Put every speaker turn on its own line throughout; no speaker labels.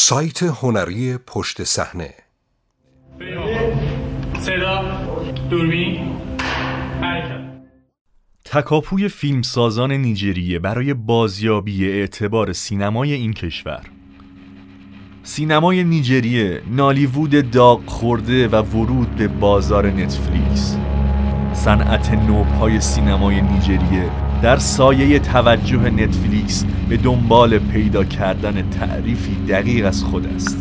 سایت هنری پشت صحنه.
صدا دوربین. حرکت.
تکاپوی فیلمسازان نیجریه برای بازیابی اعتبار سینمای این کشور. سینمای نیجریه نالیوود داغ خورده و ورود به بازار نتفلیکس. صنعت نوبهای سینمای نیجریه در سایه توجه نتفلیکس به دنبال پیدا کردن تعریفی دقیق از خود است.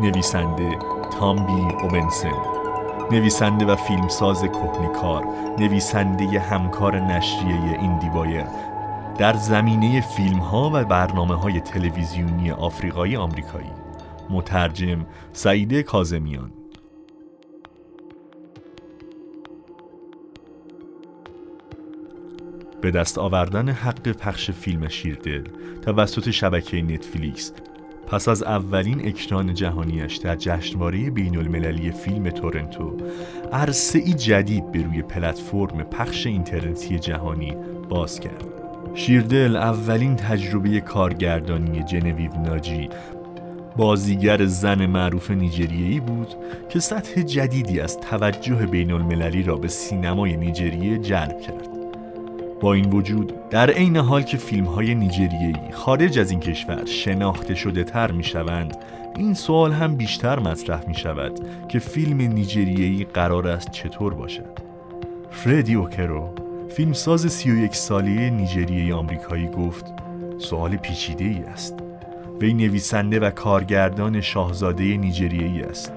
نویسنده تامبی اوبنسن نویسنده و فیلمساز کهنکار نویسنده همکار نشریه این دیوایر. در زمینه فیلم ها و برنامه های تلویزیونی آفریقایی آمریکایی. مترجم سعیده کازمیان به دست آوردن حق پخش فیلم شیردل توسط شبکه نتفلیکس پس از اولین اکران جهانیش در جشنواره بین المللی فیلم تورنتو عرصه ای جدید به روی پلتفرم پخش اینترنتی جهانی باز کرد. شیردل اولین تجربه کارگردانی جنویو ناجی بازیگر زن معروف نیجریه‌ای بود که سطح جدیدی از توجه بین المللی را به سینمای نیجریه جلب کرد. با این وجود در عین حال که فیلم های نیجریه‌ای خارج از این کشور شناخته شده تر می شوند این سوال هم بیشتر مطرح می شود که فیلم نیجریه‌ای قرار است چطور باشد. فردی اوکرو فیلمساز 31 ساله نیجریه آمریکایی گفت سوال پیچیده ای است. وی نویسنده و کارگردان شاهزاده نیجریه‌ای است.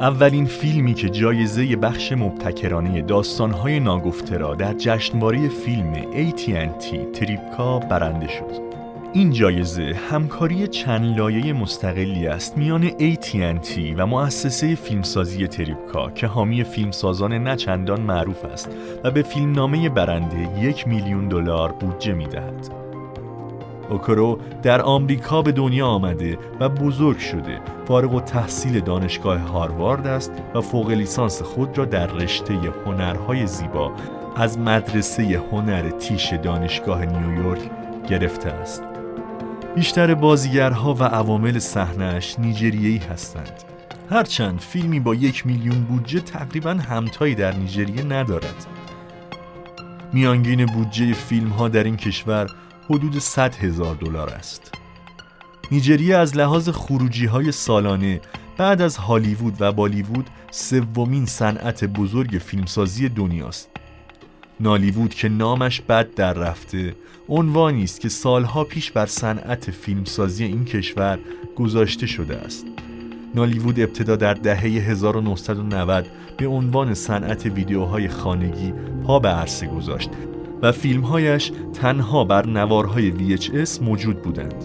اولین فیلمی که جایزه بخش مبتکرانه داستانهای ناگفته را در جشنواره فیلم AT&T تریپکا برنده شد. این جایزه همکاری چند لایه مستقلی است میان AT&T و مؤسسه فیلمسازی تریپکا که حامی فیلمسازان نچندان معروف است و به فیلمنامه برنده یک میلیون دلار بودجه می‌دهد. اوکرو در آمریکا به دنیا آمده و بزرگ شده فارغ و تحصیل دانشگاه هاروارد است و فوق لیسانس خود را در رشته هنرهای زیبا از مدرسه هنر تیش دانشگاه نیویورک گرفته است. بیشتر بازیگرها و عوامل صحنهاش نیجریه‌ای هستند. هرچند فیلمی با یک میلیون بودجه تقریبا همتایی در نیجریه ندارد. میانگین بودجه فیلم ها در این کشور حدود 100 هزار دلار است. نیجریه از لحاظ خروجی های سالانه بعد از هالیوود و بالیوود سومین صنعت بزرگ فیلمسازی دنیاست. نالیوود که نامش بد در رفته عنوانی است که سالها پیش بر صنعت فیلمسازی این کشور گذاشته شده است. نالیوود ابتدا در دهه 1990 به عنوان صنعت ویدیوهای خانگی پا به عرصه گذاشت و فیلمهایش تنها بر نوارهای VHS موجود بودند.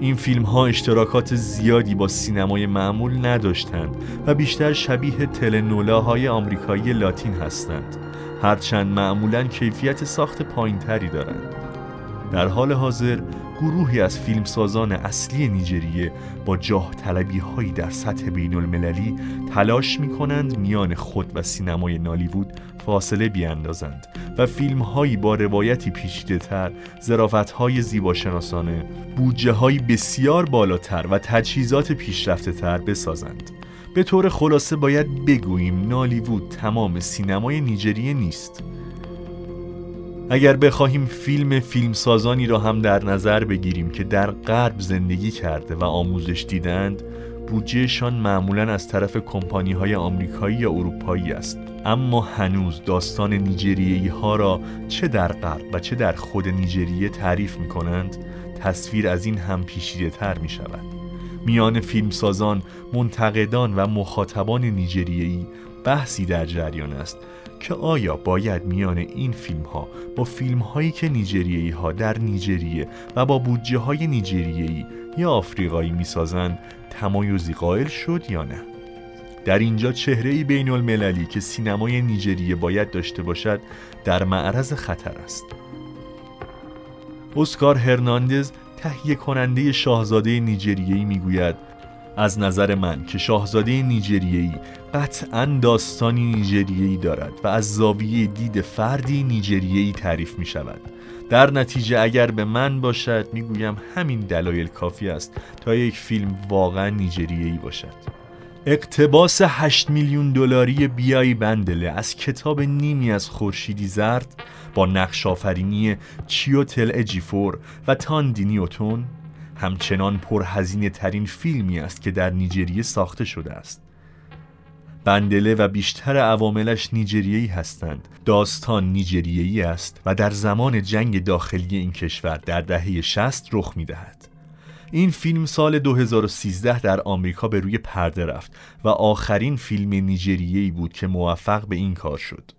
این فیلم ها اشتراکات زیادی با سینمای معمول نداشتند و بیشتر شبیه تلنولاهای آمریکایی لاتین هستند. هرچند معمولا کیفیت ساخت پایینتری دارند. در حال حاضر گروهی از فیلمسازان اصلی نیجریه با جاه طلبی هایی در سطح بین المللی تلاش می کنند میان خود و سینمای نالیوود فاصله بیاندازند و فیلم هایی با روایتی پیچیده تر، زرافت های زیباشناسانه، بودجه های بسیار بالاتر و تجهیزات پیشرفته تر بسازند. به طور خلاصه باید بگوییم نالیوود تمام سینمای نیجریه نیست اگر بخواهیم فیلم فیلمسازانی را هم در نظر بگیریم که در غرب زندگی کرده و آموزش دیدند بودجهشان معمولا از طرف کمپانی های آمریکایی یا اروپایی است. اما هنوز داستان نیجریه‌ای ها را چه در غرب و چه در خود نیجریه تعریف می کنند تصویر از این هم پیشیده تر می شود میان فیلمسازان، منتقدان و مخاطبان نیجریه‌ای بحثی در جریان است. که آیا باید میان این فیلم ها با فیلم هایی که نیجریه‌ای ها در نیجریه و با بودجه های نیجریه‌ای یا آفریقایی می‌سازند تمایزی قائل شد یا نه؟ در اینجا چهره بین المللی که سینمای نیجریه باید داشته باشد در معرض خطر است. اسکار هرناندز تهیه کننده شاهزاده نیجریه‌ای می‌گوید از نظر من که شاهزاده نیجریه‌ای قطعا داستانی نیجریه‌ای دارد و از زاویه دید فردی نیجریه‌ای تعریف می شود در نتیجه اگر به من باشد می‌گویم همین دلایل کافی است تا یک فیلم واقعا نیجریه‌ای باشد. اقتباس 8 میلیون دلاری بیای بندله از کتاب نیمی از خورشیدی زرد با نقش آفرینی چیوتل اجیفور و تاندینی اوتون همچنان پرهزینه ترین فیلمی است که در نیجریه ساخته شده است بندله و بیشتر عواملش نیجریهی هستند داستان نیجریهی است و در زمان جنگ داخلی این کشور در دهه 60 رخ می دهد. این فیلم سال 2013 در آمریکا به روی پرده رفت و آخرین فیلم نیجریهی بود که موفق به این کار شد.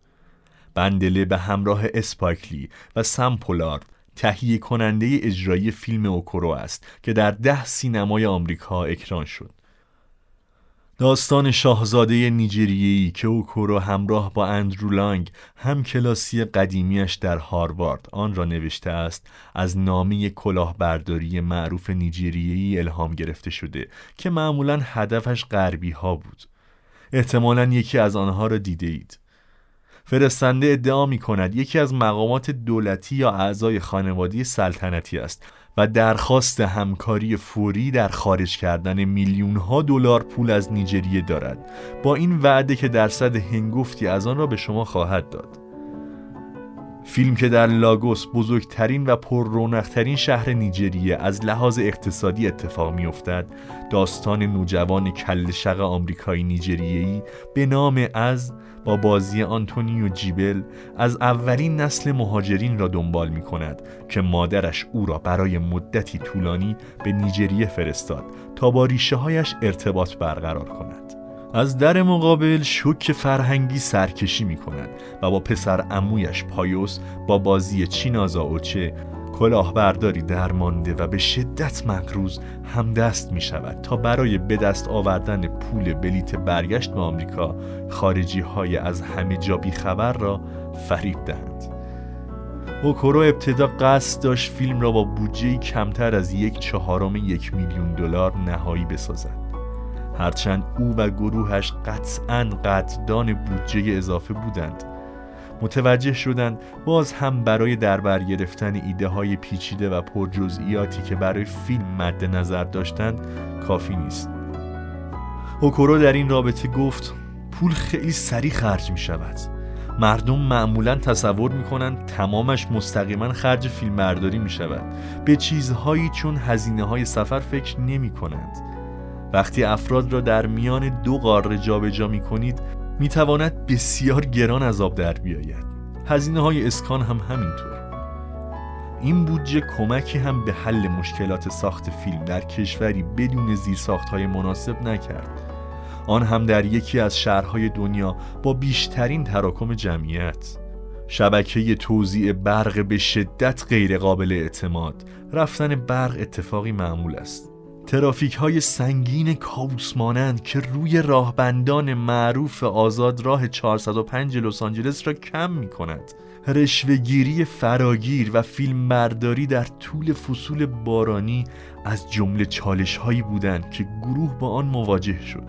بندله به همراه اسپایکلی و سمپولارد تهیه کننده اجرایی فیلم اوکورو است که در ده سینمای آمریکا اکران شد. داستان شاهزاده نیجریه‌ای که اوکورو همراه با اندرو لانگ هم کلاسی قدیمیش در هاروارد آن را نوشته است از نامی کلاهبرداری معروف نیجریه‌ای الهام گرفته شده که معمولا هدفش غربی ها بود احتمالا یکی از آنها را دیده اید فرستنده ادعا می کند یکی از مقامات دولتی یا اعضای خانوادی سلطنتی است و درخواست همکاری فوری در خارج کردن میلیون ها دلار پول از نیجریه دارد. با این وعده که درصد هنگفتی از آن را به شما خواهد داد. فیلم که در لاگوس بزرگترین و پر رونقترین شهر نیجریه از لحاظ اقتصادی اتفاق می افتد داستان نوجوان کل شق آمریکایی نیجریه‌ای به نام از با بازی آنتونیو جیبل از اولین نسل مهاجرین را دنبال می کند که مادرش او را برای مدتی طولانی به نیجریه فرستاد تا با ریشه هایش ارتباط برقرار کند. از در مقابل شوک فرهنگی سرکشی می کند و با پسر امویش پایوس با بازی چینازا اوچه کلاهبرداری درمانده و به شدت مقروز همدست می شود تا برای به دست آوردن پول بلیت برگشت به آمریکا خارجی های از همه جا خبر را فریب دهند. اوکورو ابتدا قصد داشت فیلم را با بودجه کمتر از یک چهارم یک میلیون دلار نهایی بسازد. هرچند او و گروهش قطعا قدردان بودجه اضافه بودند. متوجه شدند باز هم برای دربر گرفتن ایده های پیچیده و پرجزئیاتی که برای فیلم مد نظر داشتند کافی نیست. اوکورو در این رابطه گفت پول خیلی سریع خرج می شود مردم معمولا تصور می کنند تمامش مستقیما خرج فیلم برداری می شود به چیزهایی چون هزینه های سفر فکر نمی کنند وقتی افراد را در میان دو قاره جابجا می کنید می تواند بسیار گران از آب در بیاید. هزینه های اسکان هم همینطور. این بودجه کمکی هم به حل مشکلات ساخت فیلم در کشوری بدون زیرساخت های مناسب نکرد. آن هم در یکی از شهرهای دنیا با بیشترین تراکم جمعیت. شبکه توزیع برق به شدت غیر قابل اعتماد. رفتن برق اتفاقی معمول است. ترافیک های سنگین کابوس مانند که روی راهبندان معروف آزاد راه 405 لس آنجلس را کم می کند رشوهگیری فراگیر و فیلم برداری در طول فصول بارانی از جمله چالش هایی بودند که گروه با آن مواجه شد.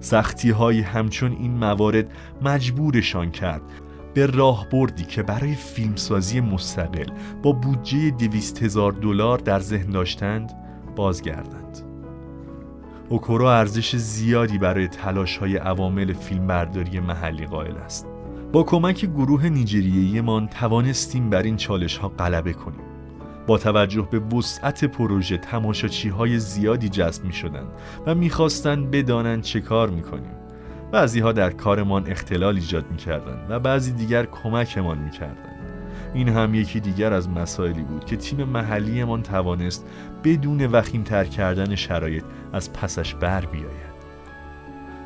سختی های همچون این موارد مجبورشان کرد. به راهبردی که برای فیلمسازی مستقل با بودجه دویست هزار دلار در ذهن داشتند بازگردند. اوکورو ارزش زیادی برای تلاش های عوامل فیلمبرداری محلی قائل است. با کمک گروه نیجریهی توانستیم بر این چالش ها غلبه کنیم. با توجه به وسعت پروژه تماشاچی های زیادی جذب می شدند و می‌خواستند بدانند چه کار می کنیم بعضی ها در کارمان اختلال ایجاد می کردن و بعضی دیگر کمکمان می کردن. این هم یکی دیگر از مسائلی بود که تیم محلیمان توانست بدون وخیمتر کردن شرایط از پسش بر بیاید.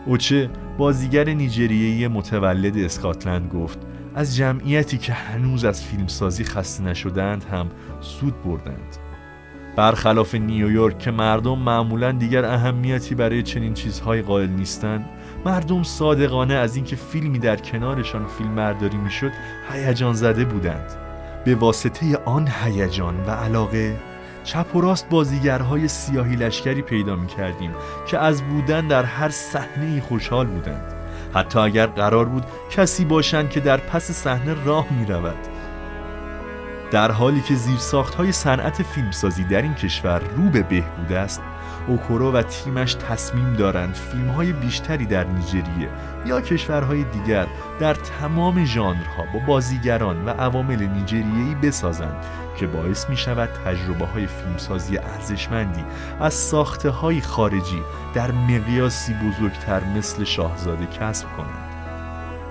اوچه بازیگر نیجریهی متولد اسکاتلند گفت از جمعیتی که هنوز از فیلمسازی خسته نشدند هم سود بردند. برخلاف نیویورک که مردم معمولا دیگر اهمیتی برای چنین چیزهای قائل نیستند مردم صادقانه از اینکه فیلمی در کنارشان فیلم برداری می‌شد هیجان زده بودند. به واسطه آن هیجان و علاقه چپ و راست بازیگرهای سیاهی لشکری پیدا می کردیم که از بودن در هر صحنه خوشحال بودند. حتی اگر قرار بود کسی باشند که در پس صحنه راه می رود در حالی که زیرساخت های صنعت فیلمسازی در این کشور رو به بهبود است اوکورو و تیمش تصمیم دارند فیلم های بیشتری در نیجریه یا کشورهای دیگر در تمام ژانرها با بازیگران و عوامل نیجریه‌ای بسازند که باعث می شود تجربه های فیلمسازی ارزشمندی از ساخته های خارجی در مقیاسی بزرگتر مثل شاهزاده کسب کنند.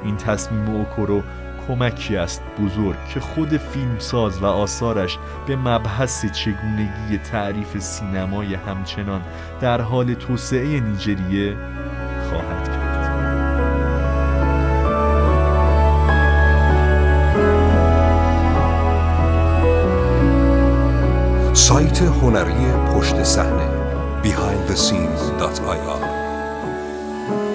این تصمیم اوکورو کمکی است بزرگ که خود فیلمساز و آثارش به مبحث چگونگی تعریف سینمای همچنان در حال توسعه نیجریه خواهد کرد.
سایت هنری پشت صحنه behindthescenes.ir